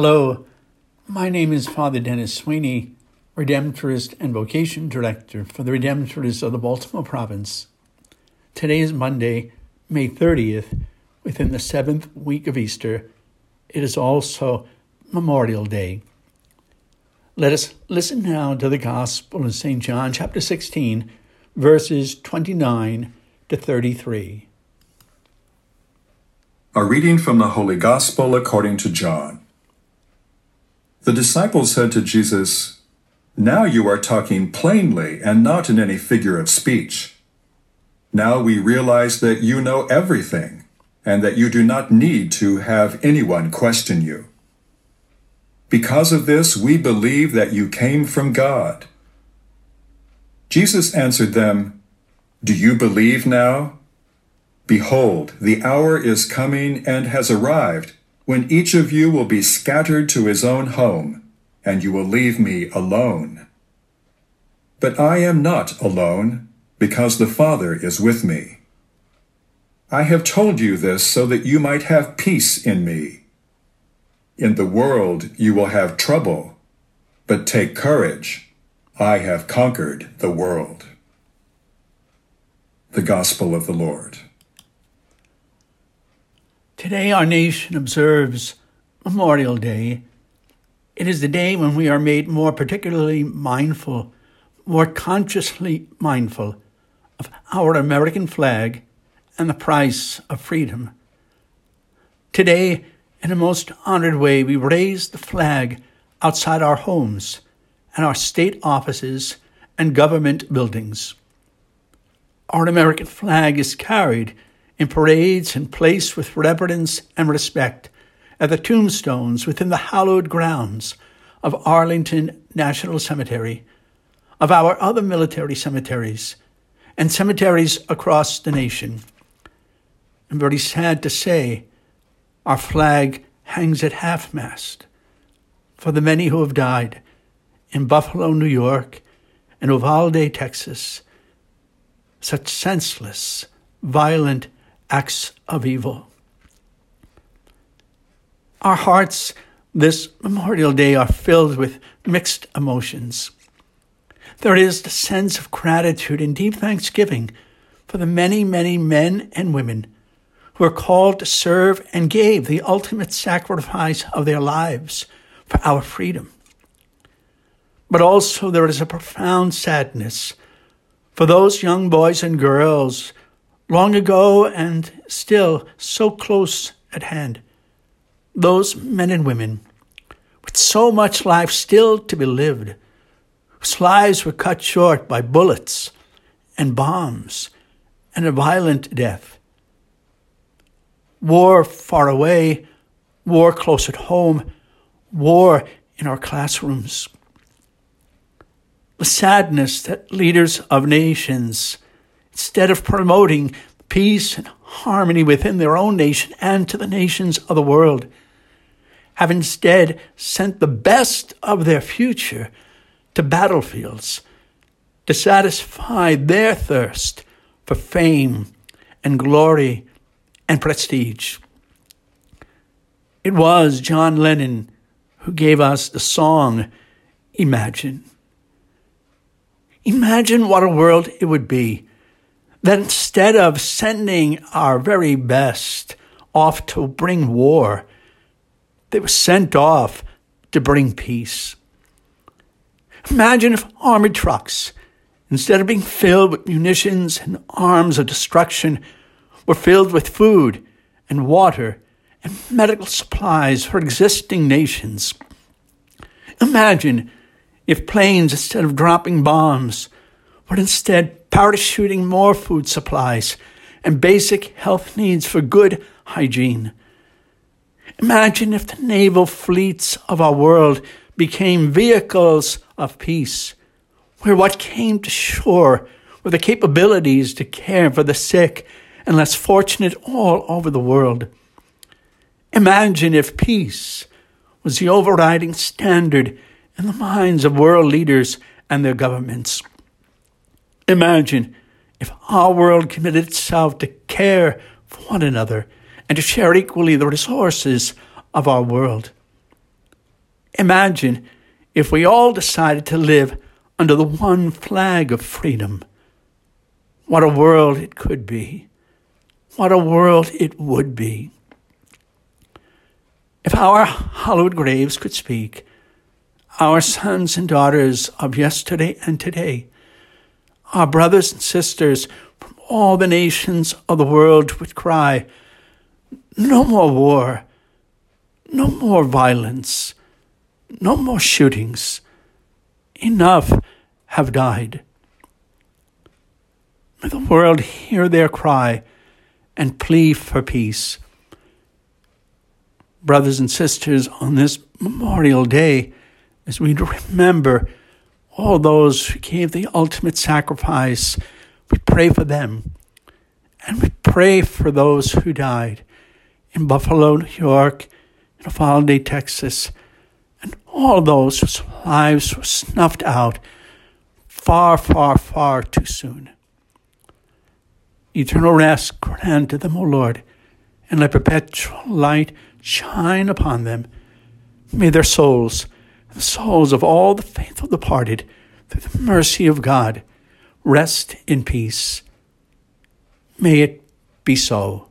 Hello, my name is Father Dennis Sweeney, Redemptorist and Vocation Director for the Redemptorists of the Baltimore Province. Today is Monday, May 30th, within the seventh week of Easter. It is also Memorial Day. Let us listen now to the Gospel of St. John, chapter 16, verses 29 to 33. A reading from the Holy Gospel according to John. The disciples said to Jesus, Now you are talking plainly and not in any figure of speech. Now we realize that you know everything and that you do not need to have anyone question you. Because of this, we believe that you came from God. Jesus answered them, Do you believe now? Behold, the hour is coming and has arrived when each of you will be scattered to his own home, and you will leave me alone. But I am not alone, because the Father is with me. I have told you this so that you might have peace in me. In the world you will have trouble, but take courage. I have conquered the world. The Gospel of the Lord. Today, our nation observes Memorial Day. It is the day when we are made more particularly mindful, more consciously mindful of our American flag and the price of freedom. Today, in a most honored way, we raise the flag outside our homes and our state offices and government buildings. Our American flag is carried in parades and placed with reverence and respect at the tombstones within the hallowed grounds of Arlington National Cemetery, of our other military cemeteries, and cemeteries across the nation. I'm very sad to say our flag hangs at half mast for the many who have died in Buffalo, New York, and Uvalde, Texas. Such senseless, violent, acts of evil. Our hearts this Memorial Day are filled with mixed emotions. There is the sense of gratitude and deep thanksgiving for the many, many men and women who are called to serve and gave the ultimate sacrifice of their lives for our freedom. But also there is a profound sadness for those young boys and girls long ago and still so close at hand. Those men and women with so much life still to be lived, whose lives were cut short by bullets and bombs and a violent death. War far away, war close at home, war in our classrooms. The sadness that leaders of nations instead of promoting peace and harmony within their own nation and to the nations of the world, have instead sent the best of their future to battlefields to satisfy their thirst for fame and glory and prestige. It was John Lennon who gave us the song Imagine. Imagine what a world it would be that instead of sending our very best off to bring war, they were sent off to bring peace. Imagine if armored trucks, instead of being filled with munitions and arms of destruction, were filled with food and water and medical supplies for existing nations. Imagine if planes, instead of dropping bombs, but instead parachuting more food supplies and basic health needs for good hygiene. Imagine if the naval fleets of our world became vehicles of peace, where what came to shore were the capabilities to care for the sick and less fortunate all over the world. Imagine if peace was the overriding standard in the minds of world leaders and their governments. Imagine if our world committed itself to care for one another and to share equally the resources of our world. Imagine if we all decided to live under the one flag of freedom. What a world it could be. What a world it would be. If our hallowed graves could speak, our sons and daughters of yesterday and today, our brothers and sisters from all the nations of the world would cry, No more war, no more violence, no more shootings. Enough have died. May the world hear their cry and plea for peace. Brothers and sisters, on this Memorial Day, as we remember all those who gave the ultimate sacrifice, we pray for them. And we pray for those who died in Buffalo, New York, in Uvalde, Texas, and all those whose lives were snuffed out far, far, far too soon. Eternal rest grant to them, O Lord, and let perpetual light shine upon them. May their souls, the souls of all the faithful departed, through the mercy of God, rest in peace. May it be so.